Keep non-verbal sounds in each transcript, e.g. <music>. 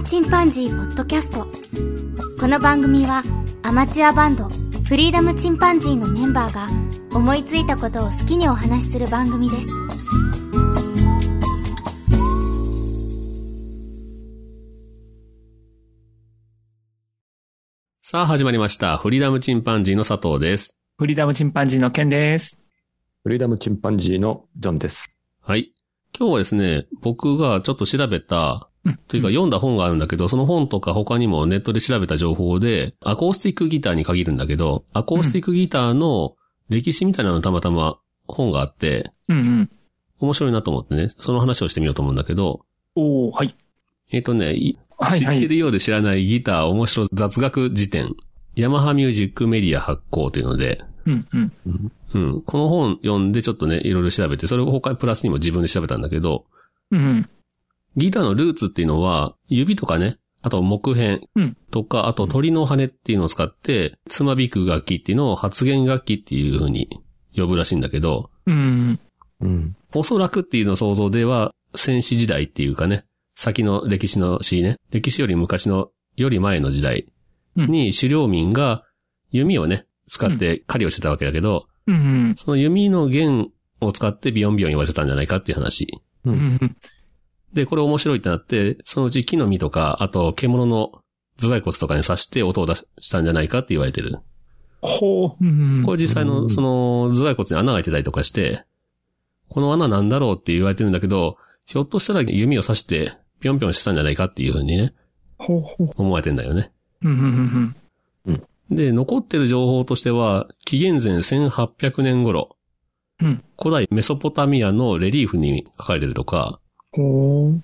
ムチンパンジー」ポッドキャストこの番組はアマチュアバンドフリーダムチンパンジーのメンバーが思いついたことを好きにお話しする番組ですさあ始まりました。フリーダムチンパンジーの佐藤です。フリーダムチンパンジーのケンです。フリーダムチンパンジーのジョンです。はい。今日はですね、僕がちょっと調べた、うんというか読んだ本があるんだけど、その本とか他にもネットで調べた情報で、アコースティックギターに限るんだけど、アコースティックギターの歴史みたいなのたまたま本があって、うんうん。面白いなと思ってね、その話をしてみようと思うんだけど、おー、はい。えっ、とね、いはいはい。知ってるようで知らないギター面白雑学辞典、ヤマハミュージックメディア発行というので、うんうん。うん。この本読んでちょっとね、いろいろ調べて、それを他にプラスにも自分で調べたんだけど、うんうん。ギターのルーツっていうのは、指とかね、あと木片うんとか、あと鳥の羽っていうのを使って、つまびく楽器っていうのを発言楽器っていう風に呼ぶらしいんだけど、うんうん。おそらくっていうの想像では、戦死時代っていうかね、先の歴史の詩ね、歴史より昔の、より前の時代に狩猟民が弓をね、使って狩りをしてたわけだけど、うん。うんその弓の弦を使ってビヨンビヨン言わせたんじゃないかっていう話。うん。うんで、これ面白いってなって、そのうち木の実とか、あと獣の頭蓋骨とかに刺して音を出したんじゃないかって言われてる。ほう。うんこれ実際の、うんその頭蓋骨に穴が開いてたりとかして、この穴なんだろうって言われてるんだけど、ひょっとしたら弓を刺して、ぴょんぴょんしてたんじゃないかっていうふうにね、ほうほう。思われてんだよね。うんで、残ってる情報としては、紀元前1800年頃、うん古代メソポタミアのレリーフに書かれてるとか。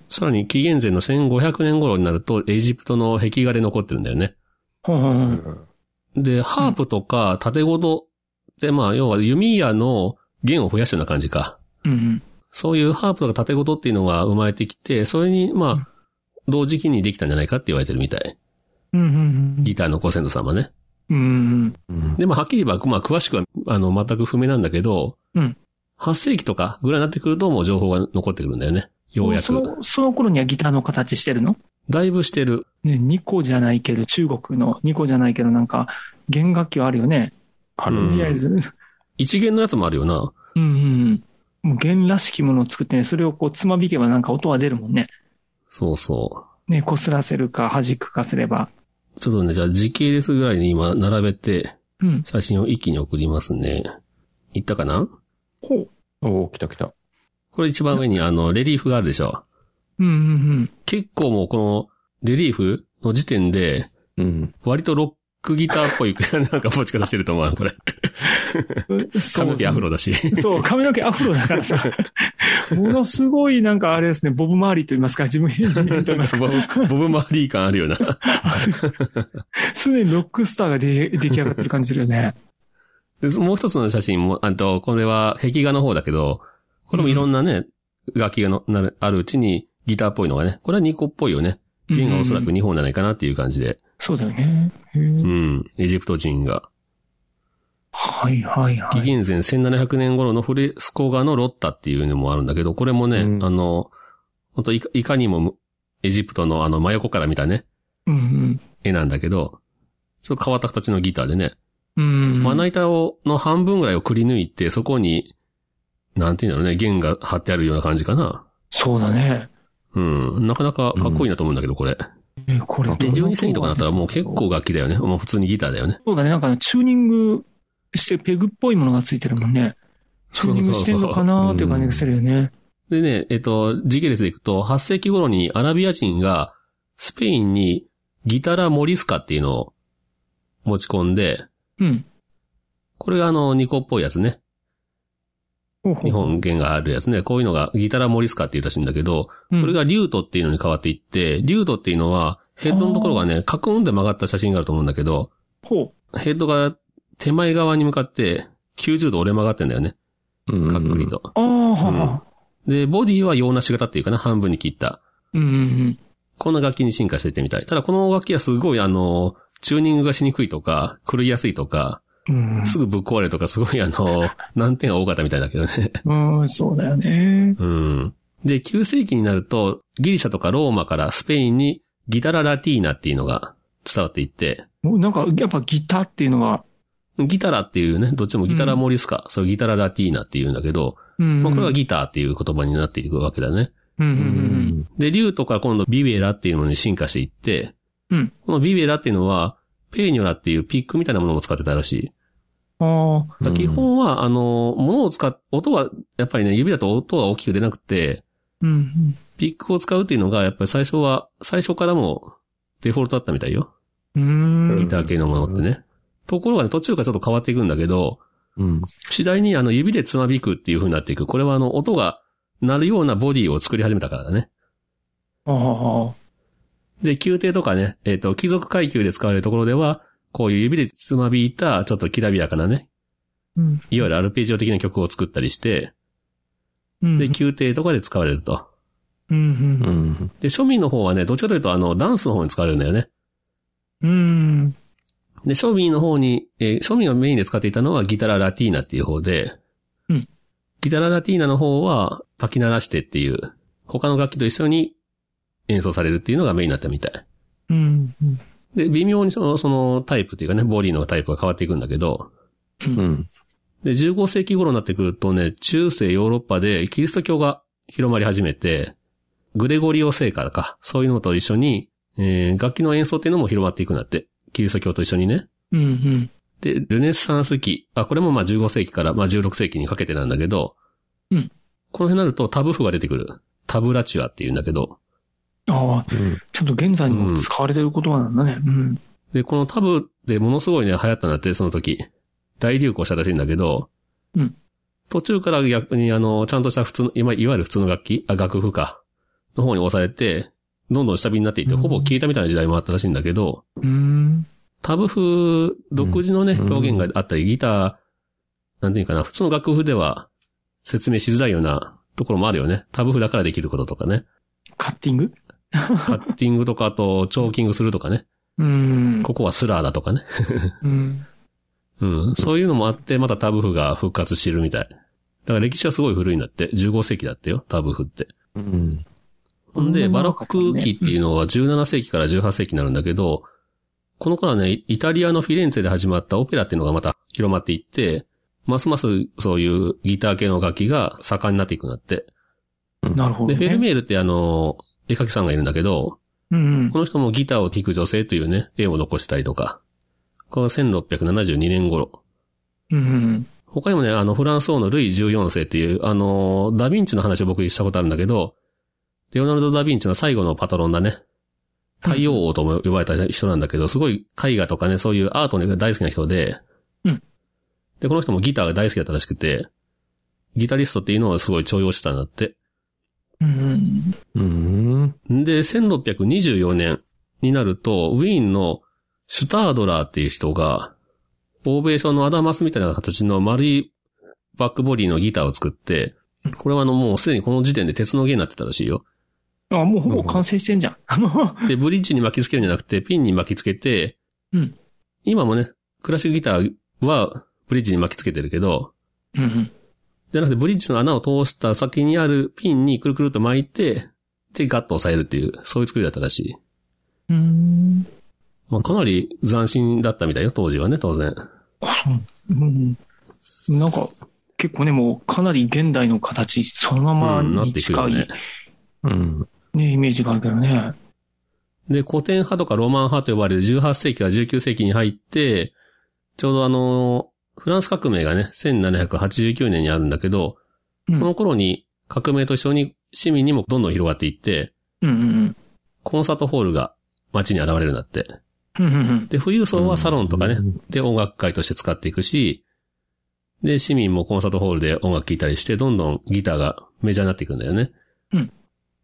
さらに紀元前の1500年頃になると、エジプトの壁画で残ってるんだよね。で、ハープとか縦ごとで、まあ、要は弓矢の弦を増やしたような感じか。うんそういうハープとか縦ごとっていうのが生まれてきて、それに、まあ、同時期にできたんじゃないかって言われてるみたい。ギターのご先祖様ね。うん。うん。でも、はっきり言えば、まあ、詳しくは、あの、全く不明なんだけど、うん8世紀とかぐらいになってくると、もう情報が残ってくるんだよね。ようやく。その、その頃にはギターの形してるの？だいぶしてる。ね、ニコじゃないけど、中国のニコじゃないけど、なんか、弦楽器はあるよね。あるとりあえず。うん一弦のやつもあるよな。うんうん。もう弦らしきものを作ってね、それをこう、つまびけばなんか音は出るもんね。そうそう。ね、擦らせるか弾くかすれば。ちょっとね、じゃあ時系列ぐらいに今並べて、うん。写真を一気に送りますね。いったかな？ほう。おー、来た来た。これ一番上にあの、レリーフがあるでしょ。うんうん結構もうこの、レリーフの時点で、うん。割とロックギターっぽい、なんか持ち方してると思う、これ。うん。髪の毛アフロだし。そう、髪の毛アフロだからさ。ものすごいなんかあれですね、ボブ周りと言いますか、自分自分と言いますか。ボブ、ボブマーリー感あるよな。すでにロックスターが出出来上がってる感じするよね。でもう一つの写真も、あと、これは壁画の方だけど、これもいろんなね、楽器がのなるあるうちにギターっぽいのがね、これは2個っぽいよね。弦がおそらく2本じゃないかなっていう感じで。そうだよね。へうーん。エジプト人が。はいはいはい。紀元前1700年頃のフレスコ画のロッタっていうのもあるんだけど、これもね、うんあの、本当いかいかにもむエジプトのあの真横から見たね、うん絵なんだけど、ちょっと変わった形のギターでね、うん。うん。まな板を、の半分ぐらいをくり抜いて、そこに、なんていうんだろうね、弦が張ってあるような感じかな。そうだね。うん。なかなかかっこいいなと思うんだけど、これ。え、これ。で、12世紀とかだったらもう結構楽器だよね。もう普通にギターだよね。そうだね。なんかチューニングしてペグっぽいものがついてるもんね。チューニングしてんのかなーっていう感じがするよね。でね、えっと、時系列でいくと、8世紀頃にアラビア人がスペインにギタラ・モリスカっていうのを持ち込んで、うん。これがあの、ニコっぽいやつね。<laughs> 日本弦があるやつね。こういうのがギタラ・モリスカっていうらしいんだけど、うんこれがリュートっていうのに変わっていって、リュートっていうのはヘッドのところがね、カクンって曲がった写真があると思うんだけど、ほヘッドが手前側に向かって90度折れ曲がってんだよね。うん。かっこいいと。で、ボディは洋梨型っていうかな、半分に切った。うんうんこんな楽器に進化していってみたい。ただこの楽器はすごいあの、チューニングがしにくいとか、狂いやすいとか、うん。すぐぶっ壊れるとか、すごいあの、<laughs> 難点が多かったみたいだけどね。うん、そうだよね。うん。で、9世紀になると、ギリシャとかローマからスペインにギタララティーナっていうのが伝わっていって、もうなんか、やっぱギターっていうのが、ギタラっていうね、どっちもギタラモリスか、そうギタララティーナっていうんだけど、うん。まあこれはギターっていう言葉になっていくわけだね。うんううんん。で、竜とか今度ビベラっていうのに進化していって、うんこのビベラっていうのは、ペーニョラっていうピックみたいなものも使ってたらしい。うん。あ基本は、あの、物を使っ、音は、やっぱりね、指だと音が大きく出なくて、うん。ピックを使うっていうのが、やっぱり最初は、最初からもデフォルトだったみたいよ。うん。ギター系のものってね。ところがね、途中からちょっと変わっていくんだけど、うん。次第にあの指でつまびくっていう風になっていく。これはあの音が鳴るようなボディを作り始めたからだね。ああ。で、宮廷とかね、えっ、と、貴族階級で使われるところでは、こういう指でつまびいた、ちょっときらびやかなね、うん。いわゆるアルペジオ的な曲を作ったりして、うん。で、宮廷とかで使われると。うん。うん。で、庶民の方はね、どっちかというとあの、ダンスの方に使われるんだよね。うん。うん。で、庶民の方に、えー庶民がメインで使っていたのはギタララティーナっていう方で、うんギタララティーナの方は、かき鳴らしてっていう、他の楽器と一緒に演奏されるっていうのがメインになったみたい。うん。で、微妙にその、そのタイプっていうかね、ボディのタイプが変わっていくんだけど、うん。で、15世紀頃になってくるとね、中世ヨーロッパでキリスト教が広まり始めて、グレゴリオ聖歌か、そういうのと一緒に、えー楽器の演奏っていうのも広まっていくんだって。キリスト教と一緒にね。うん。うん。で、ルネッサンス期。あ、これもまあ15世紀からまあ16世紀にかけてなんだけど、うんこの辺になるとタブ譜が出てくる。タブラチュアっていうんだけど、ああ。うん。ちょっと現在にも使われてる言葉なんだね。うん。で、このタブでものすごいね、流行ったんだって、その時。大流行したらしいんだけど、うん途中から逆にあの、ちゃんとした普通の、今、いわゆる普通の楽器、あ、楽譜か、の方に押されて、どんどん下火になっていって、うんほぼ消えたみたいな時代もあったらしいんだけど、うん。タブ譜独自のね、うん表現があったり、ギター、なんていうかな、普通の楽譜では説明しづらいようなところもあるよね。タブ譜だからできることとかね。カッティング？<laughs> カッティングとか、あと、チョーキングするとかね。うん。ここはスラーだとかね。うん。<laughs> うん。そういうのもあって、またタブ譜が復活してるみたい。だから歴史はすごい古いんだって。15世紀だってよ、タブ譜って。うん。ほんで、うんバロック期っていうのは17世紀から18世紀になるんだけど、この頃はね、イタリアのフィレンツェで始まったオペラっていうのがまた広まっていって、ますますそういうギター系の楽器が盛んになっていくんだって。なるほど、で、ね。フェルメールってあの、絵描きさんがいるんだけど、うん。この人もギターを弾く女性というね、絵を残したりとか、これは1672年頃。うん。他にもね、あの、フランス王のルイ14世っていう、あの、ダヴィンチの話を僕したことあるんだけど、レオナルド・ダ・ヴィンチの最後のパトロンだね。太陽王とも呼ばれた人なんだけど、すごい絵画とかね、そういうアートが大好きな人で、うんで、この人もギターが大好きだったらしくて、ギタリストっていうのをすごい重用してたんだって。うん。うん。で、1624年になると、ウィーンのシュタードラーっていう人が、欧米書のアダマスみたいな形の丸いバックボディのギターを作って、これはあのもうすでにこの時点で鉄の弦になってたらしいよ。あ、もうほぼ完成してんじゃん。で、ブリッジに巻きつけるんじゃなくて、ピンに巻きつけて、うん今もね、クラシックギターはブリッジに巻きつけてるけど、うん。じゃなくてブリッジの穴を通した先にあるピンにくるくるっと巻いて、で、ガッと押さえるっていう、そういう作りだったらしい。うん。まあ、かなり斬新だったみたいよ、当時はね、当然。あ、そう。うん。なんか、結構ね、もうかなり現代の形、そのままにっていくよ近い、ねね。うん。イメージがあるけどね。で、古典派とかロマン派と呼ばれる18世紀から19世紀に入って、ちょうどあの、フランス革命がね、1789年にあるんだけど、うんこの頃に革命と一緒に市民にもどんどん広がっていって、うんうんコンサートホールが街に現れるようになって。うん。うんうんで、富裕層はサロンとかね、うんで音楽会として使っていくし、で、市民もコンサートホールで音楽聴いたりして、どんどんギターがメジャーになっていくんだよね。うん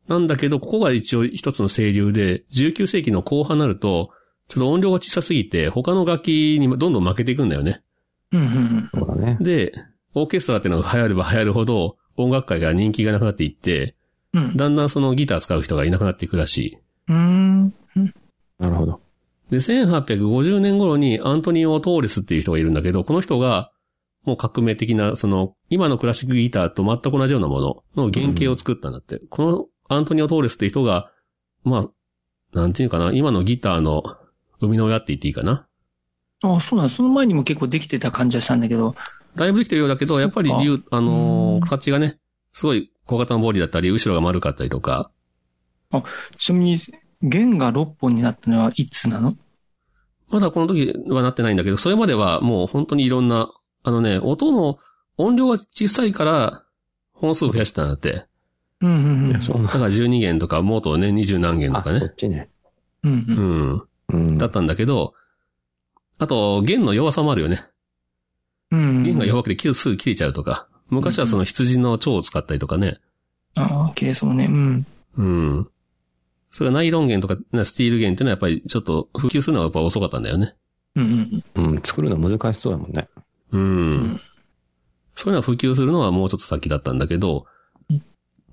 なんだけど、ここが一応一つの清流で、19世紀の後半になると、ちょっと音量が小さすぎて、他の楽器にどんどん負けていくんだよね。うんうんそうだね。で、オーケストラっていうのが流行れば流行るほど、音楽会が人気がなくなっていって、うん。だんだんそのギター使う人がいなくなっていくらしい。うん。なるほど。で、1850年頃にアントニオ・トーレスっていう人がいるんだけど、この人が、もう革命的な、その、今のクラシックギターと全く同じようなものの原型を作ったんだって。このアントニオ・トーレスっていう人が、まあ、なんていうかな、今のギターの生みの親って言っていいかな。ああ、そうなんだ。その前にも結構できてた感じはしたんだけど。だいぶできてるようだけど、やっぱり竜、あのうんー形がね、すごい小型のボディだったり、後ろが丸かったりとか、ちなみに、弦が6本になったのはいつなの？まだこの時はなってないんだけど、それまではもう本当にいろんな、あのね、音の音量が小さいから、本数を増やしてたんだって。うんうんうんだから12弦とか、モートね、20何弦とあ、かねそっ。ちね。うんううんん。うん。だったんだけど、あと、弦の弱さもあるよね。うん。弦が弱くて切るすぐ切れちゃうとか。昔はその羊の腸を使ったりとかね。ああ、綺麗そうね。うん。うん。それがナイロン弦とか、ねスティール弦っていうのはやっぱりちょっと普及するのはやっぱ遅かったんだよね。うんうんうん、作るの難しそうだもんね。うん。んそういうのは普及するのはもうちょっと先だったんだけど、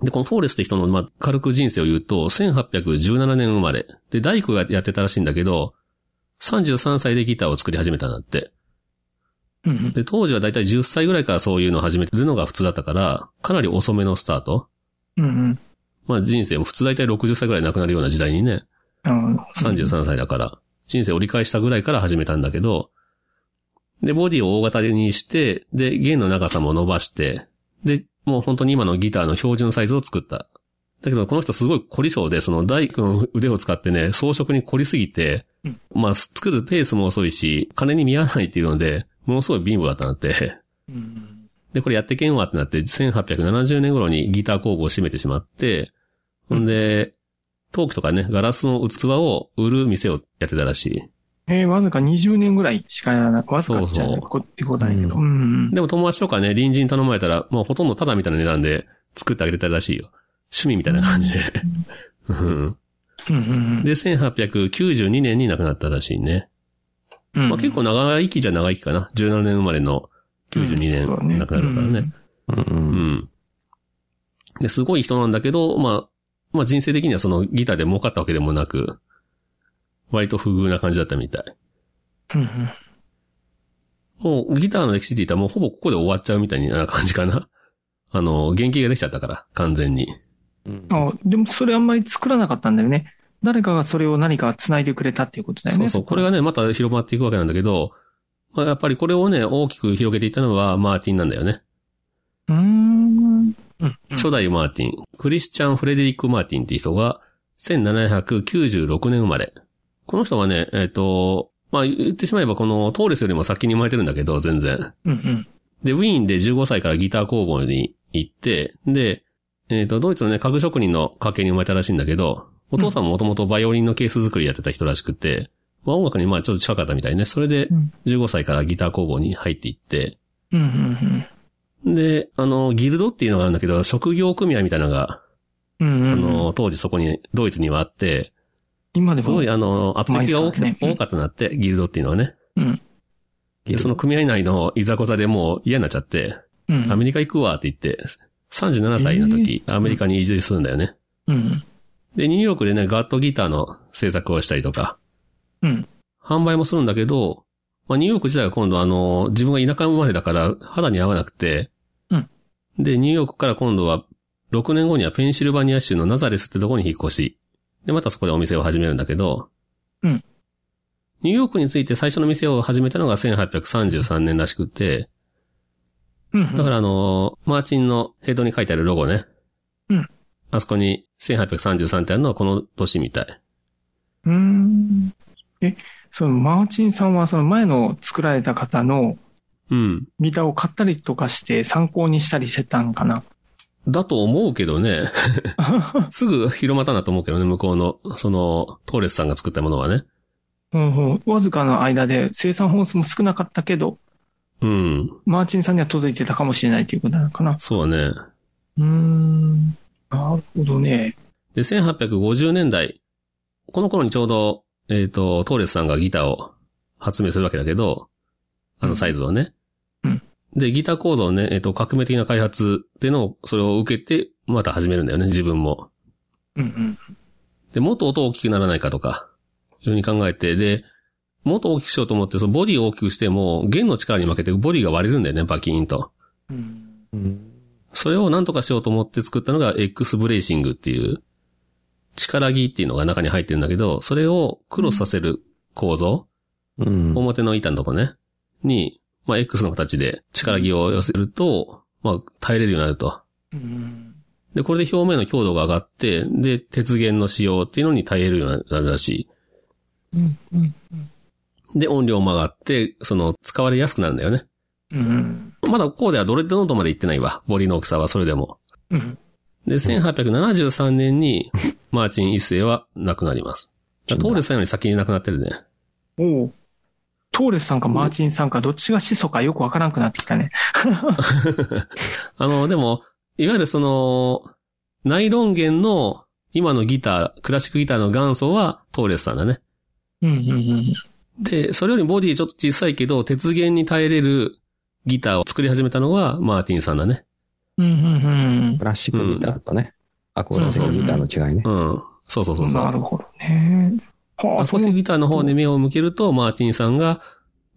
で、このフォーレスって人の、まあ、軽く人生を言うと、1817年生まれ。で、大工がやってたらしいんだけど、33歳でギターを作り始めたんだって。うんうん。で、当時はだいたい10歳ぐらいからそういうのを始めてるのが普通だったから、かなり遅めのスタート。うんうん。まあ人生も普通だいたい60歳ぐらい亡くなるような時代にね、あ33歳だから、人生折り返したぐらいから始めたんだけど、で、ボディを大型にして、で、弦の長さも伸ばして、で、もう本当に今のギターの標準サイズを作った。だけど、この人すごい凝り性で、その大工の腕を使ってね、装飾に凝りすぎて、うんまあ、作るペースも遅いし、金に見合わないっていうので、ものすごい貧乏だったんだって。うんで、これやってけんわってなって、1870年頃にギター工房を閉めてしまって、ほんで、陶器とかね、ガラスの器を売る店をやってたらしい。えー、わずか20年ぐらいしかやらなく、わずかっちゃそうそうことだけど。ううんうん。でも友達とかね、隣人頼まれたら、もうほとんどタダみたいな値段で作ってあげてたらしいよ。趣味みたいな感じで。うん。で、1892年に亡くなったらしいね。まあ結構長生きじゃ長生きかな。17年生まれの92年亡くなるからね。。すごい人なん。だけど、まあ、まあ人生的にはそのギターで儲かったわけでもなく、割と不遇な感じだったみたい。もうギターの歴史って言ったらもうほぼここで終わっちゃうみたいな感じかな。あの、原型ができちゃったから、完全に。うんあでもそれあんまり作らなかったんだよね。誰かがそれを何か繋いでくれたっていうことだよね。そうそう。これがね、また広まっていくわけなんだけど、まあ、やっぱりこれをね、大きく広げていったのはマーティンなんだよね。うーん。うん初代マーティン、クリスチャン・フレデリック・マーティンっていう人が、1796年生まれ。この人はね、えっ、と、まあ言ってしまえばこのトーレスよりも先に生まれてるんだけど、全然。うんうん。で、ウィーンで15歳からギター工房に行って、で、えっ、と、ドイツのね、家具職人の家系に生まれたらしいんだけど、お父さんももともとバイオリンのケース作りやってた人らしくて、まあ音楽にまあちょっと近かったみたいね。それでうん15歳からギター工房に入っていって、うんうんで、あの、ギルドっていうのがあるんだけど、職業組合みたいなのが、うん。うんうんその、当時そこに、ドイツにはあって、今でも。すごいあの、圧力が大きねうん多かったなって、ギルドっていうのはね。うん。でその組合内のいざこざでもう嫌になっちゃって、うん。アメリカ行くわって言って、37歳の時、アメリカに移住するんだよね。うん。で、ニューヨークでね、ガットギターの制作をしたりとか、うん。販売もするんだけど、まあ、ニューヨーク自体は今度あの、自分が田舎生まれだから肌に合わなくて、うんで、ニューヨークから今度は、6年後にはペンシルバニア州のナザレスってとこに引っ越し、で、またそこでお店を始めるんだけど、うんニューヨークについて最初の店を始めたのが1833年らしくて、うん。だからあの、マーチンのヘッドに書いてあるロゴね。うん。あそこに1833ってあるのはこの年みたい。うーん。え、そのマーチンさんはその前の作られた方のうん。ギターを買ったりとかして参考にしたりしてたんかな？だと思うけどね。<laughs> すぐ広まったなと思うけどね、向こうの、その、トーレスさんが作ったものはね。うんうん。わずかの間で生産本数も少なかったけど、うん。マーチンさんには届いてたかもしれないということなのかな。そうだね。うーん。なるほどね。で、1850年代、この頃にちょうど、えっ、と、トーレスさんがギターを発明するわけだけど、あのサイズをね。うんで、ギター構造をね、えっ、と、革命的な開発っていうのを、それを受けて、また始めるんだよね、自分も。うんうん。で、もっと音大きくならないかとか、いうふうに考えて、で、もっと大きくしようと思って、そのボディを大きくしても、弦の力に負けてボディが割れるんだよね、バキーンと。うんうんそれを何とかしようと思って作ったのが X ブレーシングっていう力木っていうのが中に入ってるんだけど、それをクロスさせる構造、うん。表の板のとこね、に、まあ、X の形で力木を寄せると、まあ、耐えれるようになると。うん。で、これで表面の強度が上がって、で、鉄弦の使用っていうのに耐えるようになるらしうん。うん。い。で、音量も上がって、その、使われやすくなるんだよね。うん。まだここではドレッドノートまで行ってないわ。ボディの大きさはそれでも。うん。で、1873年に、マーチン一世は亡くなります。トーレスさんより先に亡くなってるね。おうトーレスさんかマーチンさんかどっちが始祖かよくわからんくなってきたね。<laughs> あの、でも、いわゆるその、ナイロン弦の今のギター、クラシックギターの元祖はトーレスさんだね。うん。うん。で、それよりボディちょっと小さいけど、鉄弦に耐えれるギターを作り始めたのがマーティンさんだね。うん。うん。クラシックギターとね、アコースティックギターの違いね。うん。そうそうそうそう。なるほどね。はあ、アコースティックう。ギターの方に目を向けると、マーティンさんが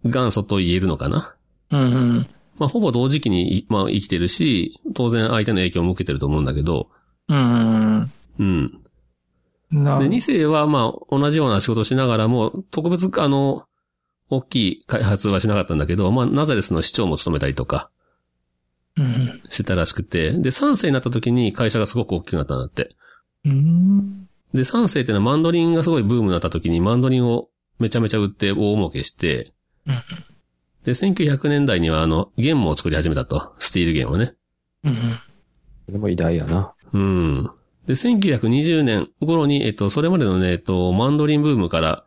元祖と言えるのかな。うん。うん。まあ、ほぼ同時期に、まあ、生きてるし、当然相手の影響を受けてると思うんだけど、うん。うん。で、なる2世はまあ、同じような仕事をしながらも、特別、あの、大きい開発はしなかったんだけど、まあ、ナザレスの市長も務めたりとかうん。してたらしくて、で、3世になった時に会社がすごく大きくなったんだって。うん。で、3世っていうのはマンドリンがすごいブームになった時にマンドリンをめちゃめちゃ売って大儲けして、うんで、1900年代にはあの、弦も作り始めたと。スティール弦をね。うん。でも偉大やな。うん。で、1920年頃に、えっと、それまでのね、えっと、マンドリンブームから、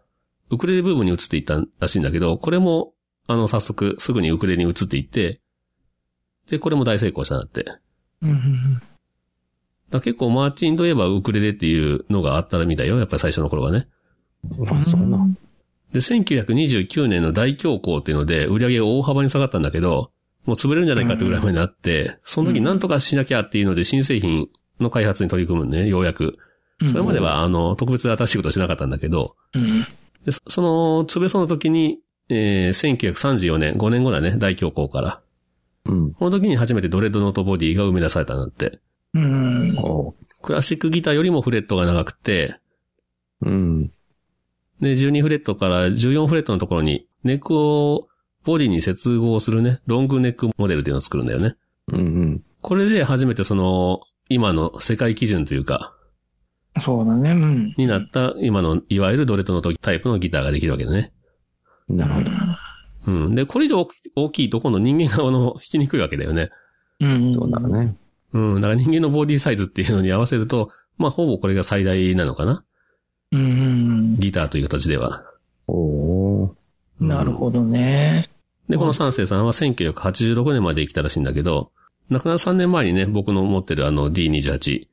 ウクレレブームに移っていったらしいんだけど、これも、あの、早速、すぐにウクレレに移っていって、で、これも大成功したんだって。だ結構、マーチンといえばウクレレっていうのがあったみたいよ。やっぱり最初の頃はね。あ、そんな。で、1929年の大恐慌っていうので、売り上げが大幅に下がったんだけど、もう潰れるんじゃないかってぐらいまでになって、その時なんとかしなきゃっていうので、新製品の開発に取り組むね、ようやく。それまでは、あの、特別で新しいことをしなかったんだけど、うん。でそその、潰れそうな時に、えー、1934年、5年後だね、大恐慌から。うん。この時に初めてドレッドノートボディが生み出されたんだって。うん。クラシックギターよりもフレットが長くて、うん。で、12フレットから14フレットのところに、ネックをボディに接合するね、ロングネックモデルっていうのを作るんだよね。うんうん。これで初めてその、今の世界基準というか、そうだね。うん。になった今の、いわゆるドレッドノートタイプのギターができるわけだね。なるほど。うん。で、これ以上大きいと今度人間側の弾きにくいわけだよね。うん。そうだね。うん。だから人間のボディサイズっていうのに合わせると、まあ、ほぼこれが最大なのかな。うん。ギターという形では。おーうんなるほどね。で、この三世さんは1986年まで生きたらしいんだけど、亡くなる3年前にね、僕の持ってるあの D28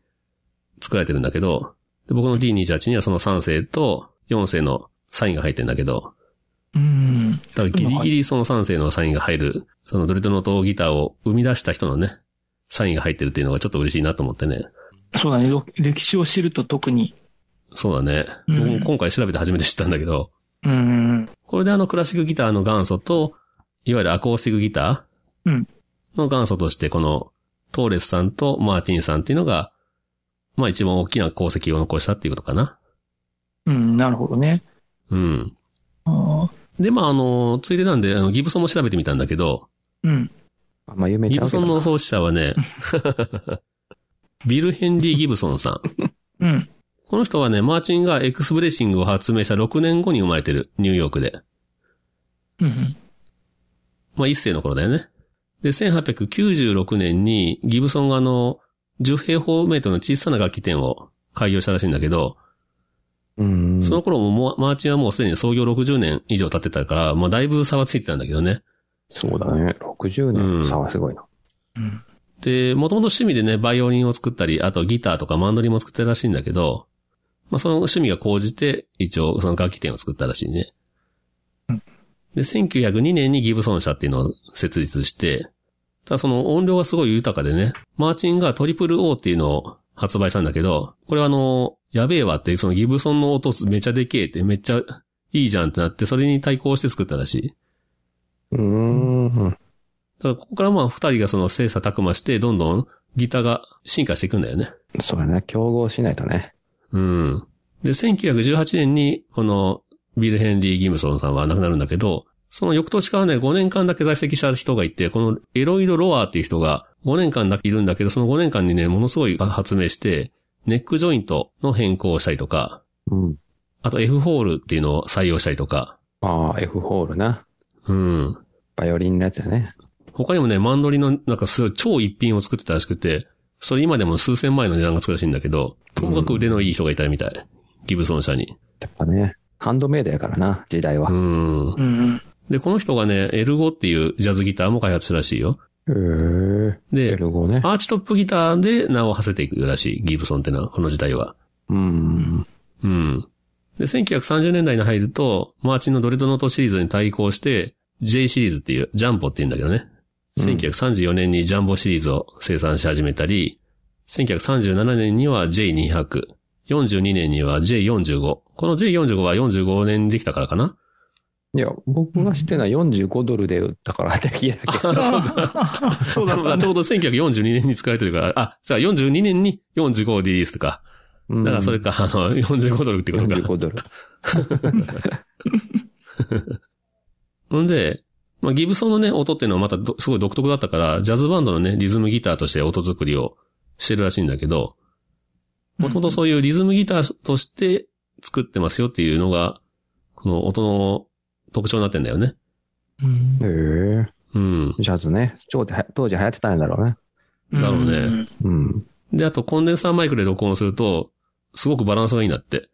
作られてるんだけど、で僕の D28 にはその3世と4世のサインが入ってるんだけど、うん。だからギリギリその3世のサインが入る、そのドレッドノートギターを生み出した人のね、サインが入ってるっていうのがちょっと嬉しいなと思ってね。そうだね。ろ歴史を知ると特に。そうだね。うん僕も今回調べて初めて知ったんだけど、うん。これであのクラシックギターの元祖と、いわゆるアコースティックギターうんの元祖として、このトーレスさんとマーティンさんっていうのが、まあ一番大きな功績を残したっていうことかな。うん。なるほどね。うん。で、まああの、ついでなんで、あの、ギブソンも調べてみたんだけど、うん。ま有名ちギブソンの。創始者はね、<laughs> ビル・ヘンリー・ギブソンさん。うん。この人はね、マーチンが Xブレイシングを発明した6年後に生まれてる、ニューヨークで。うん。まあ一世の頃だよね。で、1896年にギブソンがあの、10平方メートルの小さな楽器店を開業したらしいんだけど、うん。その頃もマーチンはもうすでに創業60年以上経ってたから、まあだいぶ差はついてたんだけどね。そうだね。60年の差はすごいな。で、もともと趣味でね、バイオリンを作ったり、あとギターとかマンドリンも作ってるらしいんだけど、まあその趣味が高じて、一応その楽器店を作ったらしいね。で、1902年にギブソン社っていうのを設立して、ただその音量がすごい豊かでね、マーチンがトリプル O っていうのを発売したんだけど、これはあの、やべえわって、そのギブソンの音めちゃでけえってめっちゃいいじゃんってなって、それに対抗して作ったらしい。うーん。だからここからまあ二人がその精査琢磨して、どんどんギターが進化していくんだよね。そうだね。競合しないとね。うん。で、1918年に、この、ビル・ヘンリー・ギムソンさんは亡くなるんだけど、その翌年からね、5年間だけ在籍した人がいて、このエロイド・ロアーっていう人が5年間だけいるんだけど、その5年間にね、ものすごい発明して、ネックジョイントの変更をしたりとか、うん。あと F ホールっていうのを採用したりとか、ああ、F ホールな。うん。バイオリンのやつやね。他にもね、マンドリのなんかすごい超一品を作ってたらしくて、それ今でも数千万円の値段がつくらしいんだけど、ともかく腕のいい人がいたみたい。ギブソン社に。やっぱね、ハンドメイドやからな、時代は。へうん。うん。で、この人がね、エルゴっていうジャズギターも開発したらしいよ。え。エで、ルゴね。アーチトップギターで名を馳せていくらしい、ギブソンってのは、この時代は。うん。うん。で、1930年代に入ると、マーチンのドレッドノートシリーズに対抗して、J シリーズっていう、ジャンボって言うんだけどね。うん1934年にジャンボシリーズを生産し始めたり、1937年には J200、42年には J45。この J45 は45年にできたからかないや、僕が知ってるのは45ドルで売ったからって聞いたけど。<laughs> そうだったちょうど1942年に作られてるから、あ、じゃあ42年に45をリリースとか。だだからそれか、あの、45ドルってことか。45ドル。<laughs> ほんで、まあ、ギブソンのね、音っていうのはまたどすごい独特だったから、ジャズバンドのね、リズムギターとして音作りをしてるらしいんだけど、もともとそういうリズムギターとして作ってますよっていうのが、この音の特徴になってんだよね。うんへえ。うん。ジャズね。ちょうどは当時流行ってたんだろうね。だろうね。うん。で、あとコンデンサーマイクで録音すると、すごくバランスがいいんだって。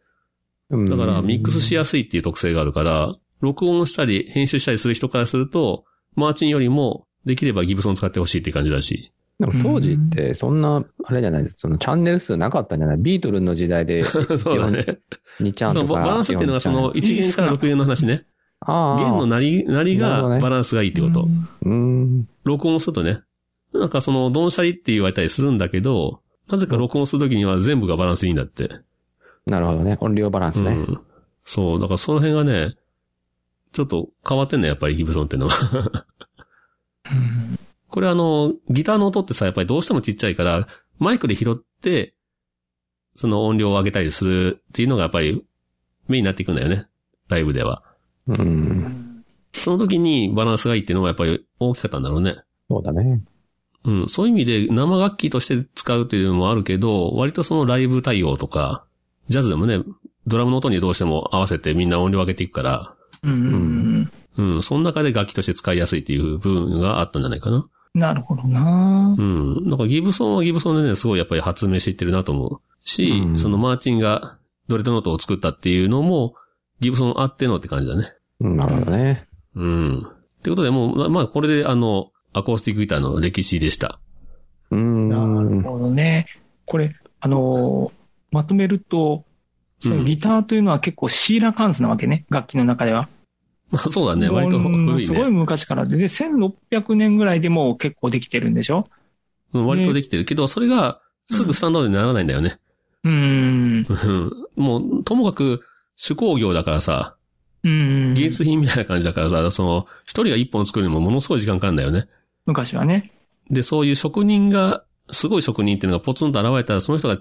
うんだから、ミックスしやすいっていう特性があるから、録音したり、編集したりする人からすると、マーチンよりも、できればギブソン使ってほしいって感じだし。でも当時って、そんな、あれじゃないですそのチャンネル数なかったんじゃない？ビートルズの時代で <laughs> そうだね。2チャンとか。そのババランスっていうのがその4 1弦から6弦の話ね。弦の鳴り、鳴りがバランスがいいってこと。うん。録音するとね。なんかその、ドンシャリって言われたりするんだけど、なぜか録音するときには全部がバランスいいんだって。なるほどね。音量バランスね。うん。そう、だからその辺がね、ちょっと変わってんね、やっぱりギブソンっていうのは。うんこれあの、ギターの音ってさ、やっぱりどうしてもちっちゃいから、マイクで拾って、その音量を上げたりするっていうのがやっぱりメインになっていくんだよね。ライブでは。うん。その時にバランスがいいっていうのがやっぱり大きかったんだろうね。そうだね。うん。そういう意味で生楽器として使うっていうのもあるけど、割とそのライブ対応とか、ジャズでもね、ドラムの音にどうしても合わせてみんな音量上げていくから、うんうん。その中で楽器として使いやすいっていう部分があったんじゃないかな。なるほどなうん。だからギブソンはギブソンでね、すごいやっぱり発明していってるなと思う。し、うんそのマーチンがドレッドノートを作ったっていうのも、ギブソンあってのって感じだね。うんなるほどね。うん。ってことでもう、ままあこれであの、アコースティックギターの歴史でした。うん。なるほどね。これ、あのーまとめると、そのギターというのは結構シーラカンスなわけね、楽器の中では。まあそうだね、割とうん古いすごいね。昔からで、で、1600年ぐらいでもう結構できてるんでしょ？うん割とできてるけど、それがすぐスタンダードにならないんだよね。うん。うん。もう、ともかく、手工業だからさ、うん。技術品みたいな感じだからさ、その、一人が一本作るにもものすごい時間かかるんだよね。昔はね。で、そういう職人が、すごい職人っていうのがポツンと現れたら、その人が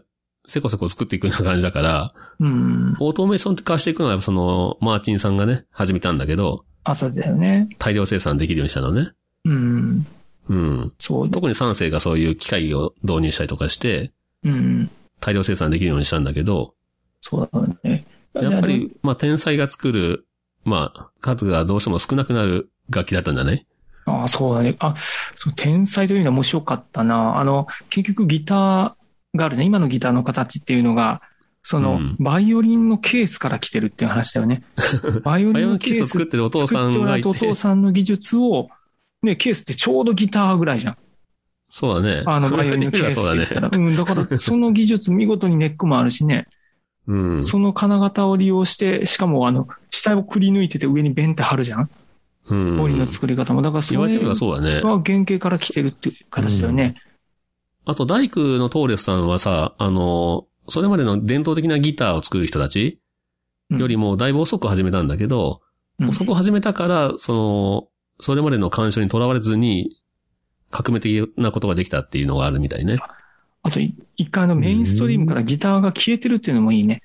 せこせこ作っていくような感じだから、うん。オートメーション化していくのは、その、マーチンさんがね、始めたんだけど、後だよね。大量生産できるようにしたのね。うん。うん。そう。特に三世がそういう機械を導入したりとかして、うん。大量生産できるようにしたんだけど、そうだね。やっぱり、まあ、天才が作る、まあ、数がどうしても少なくなる楽器だったんじゃないああ、そうだね。あ、そう、天才というのは面白かったな。あの、結局ギターがあるね。今のギターの形っていうのが、その、うんバイオリンのケースから来てるっていう話だよね。<laughs> バイオリンのケースを作ってるお父さんがお父さんの技術を、ね、ケースってちょうどギターぐらいじゃん。そうだね。あの、バイオリンのケースって言ったら。うん、だから、その技術見事にネックもあるしね。うん。その金型を利用して、しかもあの、下をくり抜いてて上にベンって貼るじゃん？うん。ボリの作り方も。だからそれ言われてみればそうだね。が原型から来てるっていう形だよね。あと、大工のトーレスさんはさ、あの、それまでの伝統的なギターを作る人たちよりもだいぶ遅く始めたんだけど、うん遅く始めたから、その、それまでの干渉にとらわれずに、革命的なことができたっていうのがあるみたいね。あとい、一回あのメインストリームからギターが消えてるっていうのもいいね。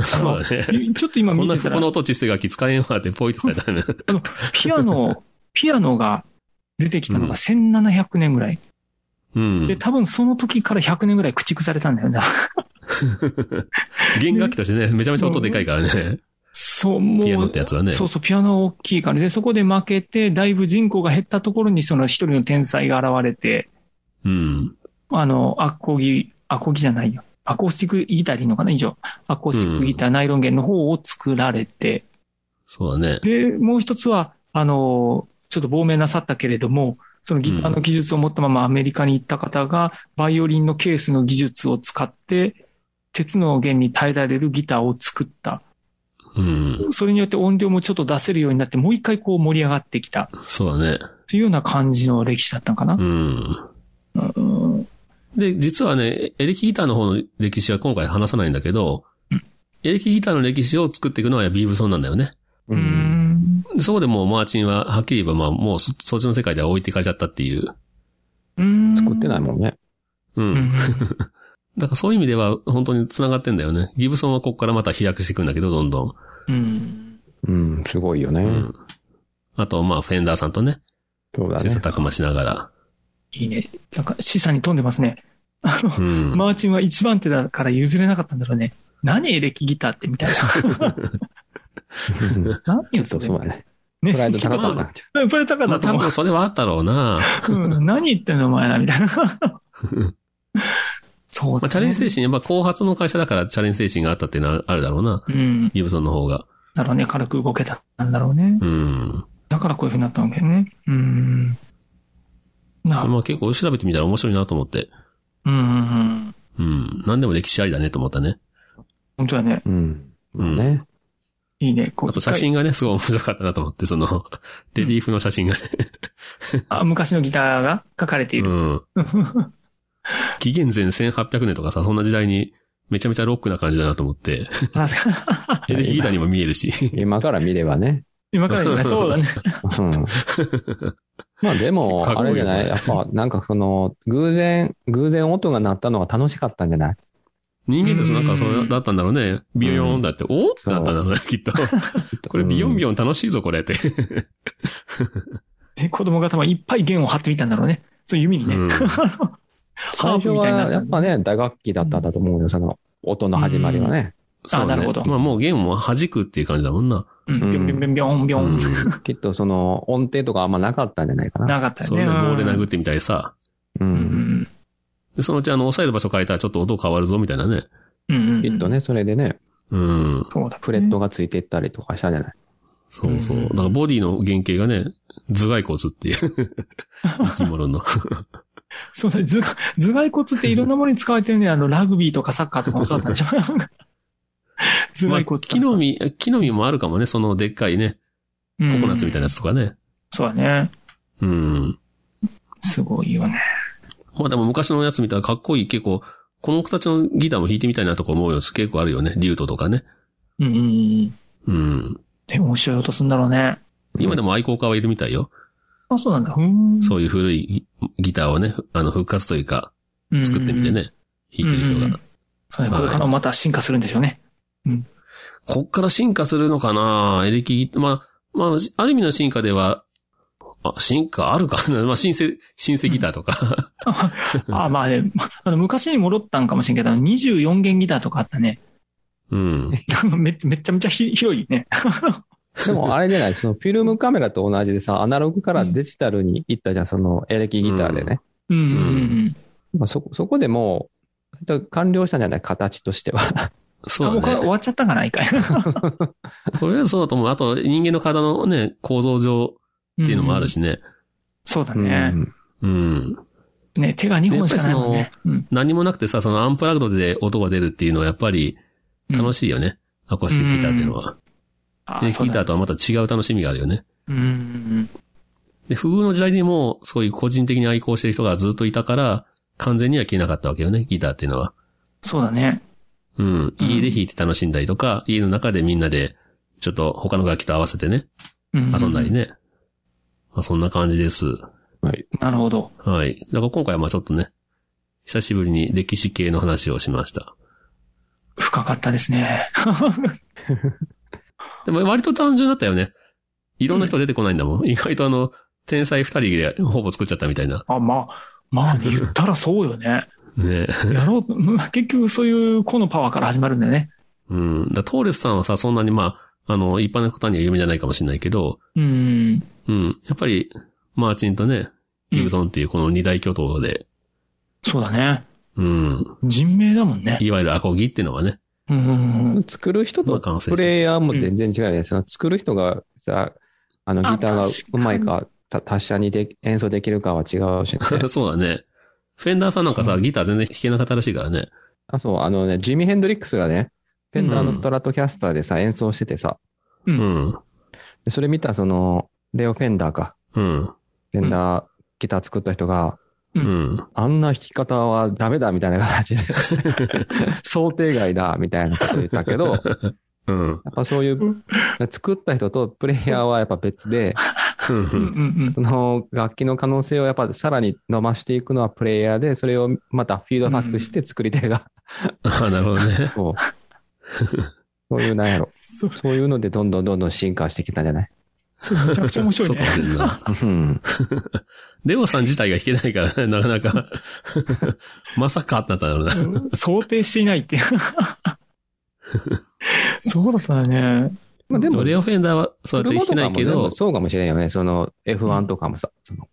そうだね。<laughs> ちょっと今見てたらこの、音小さい楽器使えんわってポイってされたね。あの、ピアノ、ピアノが出てきたのが1700年ぐらい。うんで、。多分その時から100年ぐらい駆逐されたんだよね。<laughs> 弦楽器としてね、めちゃめちゃ音でかいからね。そう、もう。ピアノってやつはねそうそう、ピアノ大きいから。で、そこで負けて、だいぶ人口が減ったところにその一人の天才が現れて、うん。あの、アコギ、アコギじゃないよ。アコースティックギターでいいのかな？以上。アコースティックギター、ナイロン弦の方を作られて、そうだね。で、もう一つは、あの、ちょっと亡命なさったけれども、そのギターの技術を持ったままアメリカに行った方が、バイオリンのケースの技術を使って、鉄の弦に耐えられるギターを作った。うん。それによって音量もちょっと出せるようになって、もう一回こう盛り上がってきた。そうだね。というような感じの歴史だったのかなう。ん。うんで、実はね、エレキギターの方の歴史は今回話さないんだけど、エレキギターの歴史を作っていくのはビーブソンなんだよね。う。ん。でそこでもうマーチンは、はっきり言えばまあもうそそっちの世界では置いていかれちゃったっていう。うん。作ってないもんね。う。うんん。<laughs> だからそういう意味では本当に繋がってんだよね。ギブソンはここからまた飛躍していくんだけど、どんどん。うん。うん、すごいよね。うん。あと、まあ、フェンダーさんとね、そうだね切磋。琢磨しながら。いいね。なんか、資産に富んでますね。あの、うん。マーチンは一番手だから譲れなかったんだろうね。何エレキギターってみたいな。うん何よ、それ。そうだね。ねプライド高かったな。プライド高かまあ、った多分それはあったろうな。う。うん何言ってんのお前ら、みたいな。<laughs> そうだ、ね。まあ、チャレンジ精神、やっぱ後発の会社だからチャレンジ精神があったっていうのはあるだろうな。うん。ギブソンの方が。だろうね、軽く動けたんだろうね。うん。だからこういう風になったわけね。うん。なるまあ結構調べてみたら面白いなと思って。うんうんうん。うん。何でも歴史ありだねと思ったね。本当だね。うん。うんね。いいね。こうあと写真がね、すごい面白かったなと思って、その、レリーフの写真がね。あ、昔のギターが書かれていうる。ん。<laughs> 紀元前1800年とかさ、そんな時代にめちゃめちゃロックな感じだなと思って。確かに <laughs> エレキギターにも見えるし。今から見ればね。今から言うね。そうだね。うん。まあでも、<laughs> あれじゃない？やっぱ、なんかその、偶然、偶然音が鳴ったのが楽しかったんじゃない？人間ってなんかそうだったんだろうね。ビヨヨンだって、おーってなったんだろうね、<laughs> きっと。これビヨンビヨン楽しいぞ、これって。<laughs> で、子供が多分いっぱい弦を張ってみたんだろうね。そういう弓にね。うん最初はやっぱね、打楽器だったんだと思うよ、その、音の始まりはね。そうねなるほどまあもうゲームも弾くっていう感じだもんな。うん。ビョンビョンビョンビョンビョン。うんきっとその、音程とかあんまなかったんじゃないかな。なかったよね。それで棒で殴ってみたりさ。う。うんん。でそのうちあの、押さえる場所変えたらちょっと音変わるぞ、みたいなね。うんうん。きっと。ね、それでね、うん。そうだ。フレットがついていったりとかしたんじゃないそうそう。うんだからボディの原型がね、頭蓋骨っていう <laughs> 生き物の。そうだね。頭蓋頭蓋骨っていろんなものに使われてるね。あの、ラグビーとかサッカーとかもそうだったでしょ。<laughs> 頭まあ蓋骨。木の実、木の実もあるかもね、そのでっかいね、コココナッツみたいなやつとかね。そうだね。うん。すごいよね。まあでも昔のやつ見たらかっこいい、結構、この形のギターも弾いてみたいなとか思うよ。結構あるよね。リュートとかね。うんうんうん。うん。で、面白い音するんだろうね。今でも愛好家はいるみたいよ。あ、そうなんだ。ふーん。そういう古いギターをね、あの、復活というか、うん作ってみて。ね、弾いてる人うんうんが。そうね。これからもまた進化するんでしょうね。こっから進化するのかな？エレキギター、まあ、まあ、ある意味の進化では、あ、進化あるかな？<laughs> まあ、新生、新生ギターとか。<laughs> あ、まあね、あの、昔に戻ったんかもしれんけど、24弦ギターとかあったね。うん。<laughs> めっちゃめちゃめちゃひ広いね。でもあれじゃない、そのフィルムカメラと同じでさ、アナログからデジタルに行ったじゃん、そのエレキギターでね。うんうんうん。まあ、そ、そこでもう、完了したんじゃない？形としては。そうだね。終わっちゃったかな、一回。<laughs> とりあえずそうだと思う。あと、人間の体のね、構造上っていうのもあるしね。そうだうね。ん。うん。ね、手が2本しかないもんね。うん何もなくてさ、そのアンプラグドで音が出るっていうのはやっぱり楽しいよね。アコースティックギターっていうのは。あエレキギターと。とはまた違う楽しみがあるよね。うんうんで、不遇の時代にも、そういう個人的に愛好してる人がずっといたから、完全には消えなかったわけよね、ギターっていうのは。そうだね。うん。家で弾いて楽しんだりとか、家の中でみんなで、ちょっと他の楽器と合わせてね、うん遊んだり。ね。まあ、そんな感じです。はい。なるほど。はい。だから今回はまあちょっとね、久しぶりに歴史系の話をしました。深かったですね。<laughs> でも割と単純だったよね。いろんな人出てこないんだもん。意外とあの、天才二人でほぼ作っちゃったみたいな。あ、まあ、まあね、言ったらそうよね。ねやろう、ま <laughs> あ結局そういう個のパワーから始まるんだよね。うん。だトーレスさんはさ、そんなにまあ、あの、一般の方には有名じゃないかもしれないけど、うん。うん。やっぱり、マーチンとね、ギブソンっていうこの二大巨頭で、そうだね。うん。人命だもんね。いわゆるアコギっていうのはね、うんうんうん。作る人とプレイヤーも全然違うよね。その作る人がさ、あのギターがうまいか、た達者にで演奏できるかは違うしね。<laughs> そうだね。フェンダーさんなんかさ、ギター全然弾けなかったらしいからね。あ、そう、あのね、ジミ・ヘンドリックスがね、フェンダーのストラトキャスターでさ、演奏しててさ、う。うんそれ見たその、レオ・フェンダーか。うん。フェンダー、ギター作った人が、うん。あんな弾き方はダメだみたいな形で、<laughs> 想定外だみたいなこと言ったけど、<laughs> うん。やっぱそういう、<laughs> 作った人とプレイヤーはやっぱ別で、の楽器の可能性をやっぱさらに伸ばしていくのはプレイヤーで、それをまたフィードバックして作り手が、あなるほどね。そう。そういうなんやろ。そうそういうのでどんどんどんどん進化してきたんじゃない？そうめちゃくちゃ面白いねそう。うん。レオさん自体が弾けないからね、なかなか。まさかってなったんだろうな。うん想定していないって。そうだったね。まあでも、でもレオフェンダーはそうやって弾けないけどそうかもしれんよね。その F1 とかもさ、その、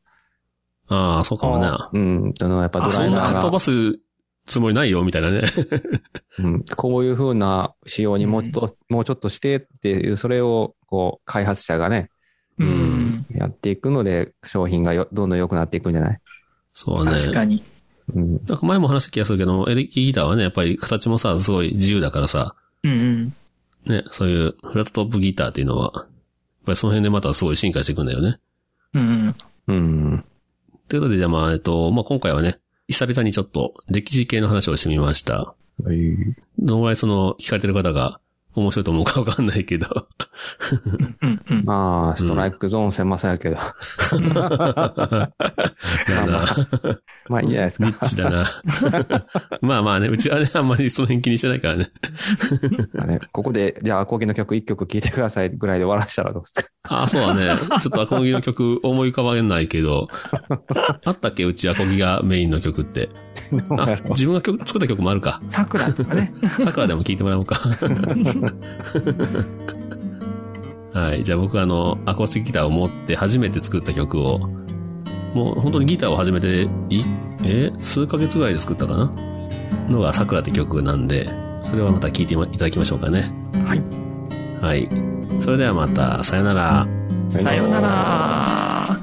ああ、そうかもな。うん、そのやっぱドそんなライバーが、飛ばすつもりないよ、みたいなね。<laughs> うん、こういう風な仕様にもっと、もうちょっとしてっていう、それを、こう、開発者がね、ううんん。やっていくので、商品がよどんどん良くなっていくんじゃない？そうね。確かに。うん。なんか前も話した気がするけど、エレキギターはね、やっぱり形もさ、すごい自由だからさ、うんうん。ね、そういうフラットトップギターっていうのは、やっぱりその辺でまたすごい進化していくんだよね。うんうん。うん。ということで、じゃあまあ、えっと、まあ今回はね、久々にちょっと歴史系の話をしてみました。どのぐらいその、聞かれてる方が面白いと思うかわかんないけど。うんうん。まあ、ストライクゾーン狭さやけど。だな。まあいいじゃないですか。ニッチだな。まあまあね、うちはね、あんまりその辺気にしてないからね。まあねここで、じゃあ、アコギの曲一曲聴いてくださいぐらいで終わらしたらどうですか？ああ、そうだね。ちょっとアコギの曲思い浮かばないけど、あったっけ？うちアコギがメインの曲って。自分が曲作った曲もあるか。桜とかね。桜でも聴いてもらおうか。はい。じゃあ僕はあの、アコースティックギターを持って初めて作った曲を、もう本当にギターを始めて、い、え？数ヶ月ぐらいで作ったかな？のが桜って曲なんで、それはまた聴いていただきましょうかね。はい。はい。それではまた、さよなら。さよなら。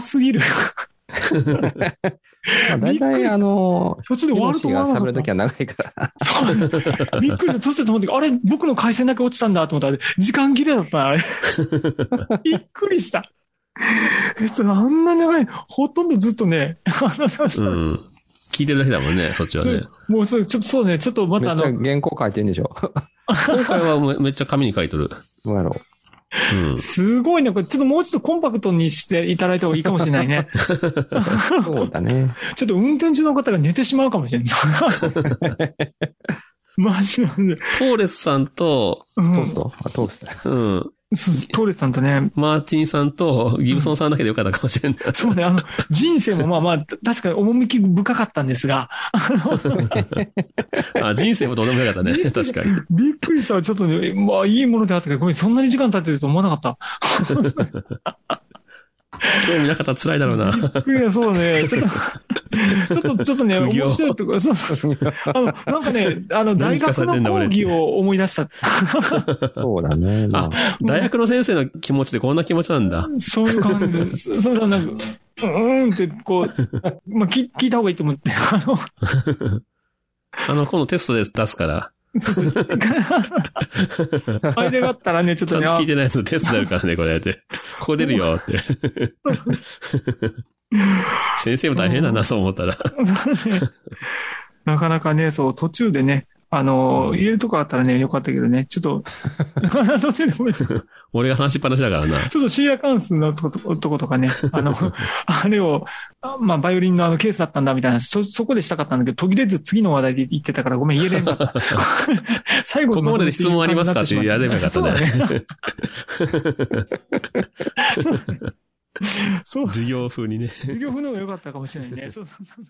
すぎる。<laughs> まあ、大体、あの、途中で終わると思わなかったが喋るときは長いから。そう。びっくりした。途中でと思って、あれ僕の回線だけ落ちたんだと思ったら、時間切れだったな、あれ。<laughs> びっくりした。えっと、あんな長い、ほとんどずっとね、話せました。うん。聞いてるだけだもんね、そっちはね。もうそれ、ちょっとそうね、ちょっとまたあめっちゃの、原稿書いてんでしょ。<laughs> 今回はめめっちゃ紙に書いとる。どうやろうん。すごいね、これちょっともうちょっとコンパクトにしていただいた方がいいかもしれないね。う。<laughs> そうだね。ちょっと運転中の方が寝てしまうかもしれない。<laughs> マジなんで。トーレスさんと、うんトーストあトースト。うん。トーレスさんとね、マーティンさんとギブソンさんだけでよかったかもしれない。<laughs> そうね、あの、人生もまあまあ、確かに趣深かったんですが、<laughs> あ、人生もどうでもよかったね。確かに。びっくりした。ちょっとね、まあいいものであったけど、ごめん、そんなに時間経ってると思わなかった。<laughs> 興味なかったら辛いだろうな。びっくりだ、そうね。<laughs> ちょっと、ちょっと、ちょっとね、面白いところ、そうそうそう。あの、なんかね、あの、大学の講義を思い出した。<laughs> そうだね。まあ、大学の先生の気持ちってこんな気持ちなんだ。そういう感じです。そうそう、なんか、うーんって、こう、まあ、聞聞いた方がいいと思って、あの、あの、今度テストで出すから、そうそう。あれがあったらね、ちょっとね、あちゃんと聞いてないやつテストになるからね、これやって。<laughs> ここ出るよって。<laughs> 先生も大変だな、そう思ったら。なかなかね、そう、途中でね、あの、言えるとこあったらね、よかったけどね、ちょっと、<laughs> 途中でごめんちょ俺が話しっぱなしだからな。っとシーアカンスのとことかね、あの、<laughs> あれを、あまあ、バイオリンのあのケースだったんだみたいな、そ、そこでしたかったんだけど、途切れず次の話題で言ってたからごめん、言えれんかった。<laughs> 最後ここまでで質問ありますかってやればよかったね。そう。授業風にね。授業風の方が良かったかもしれないね。そうそうそう。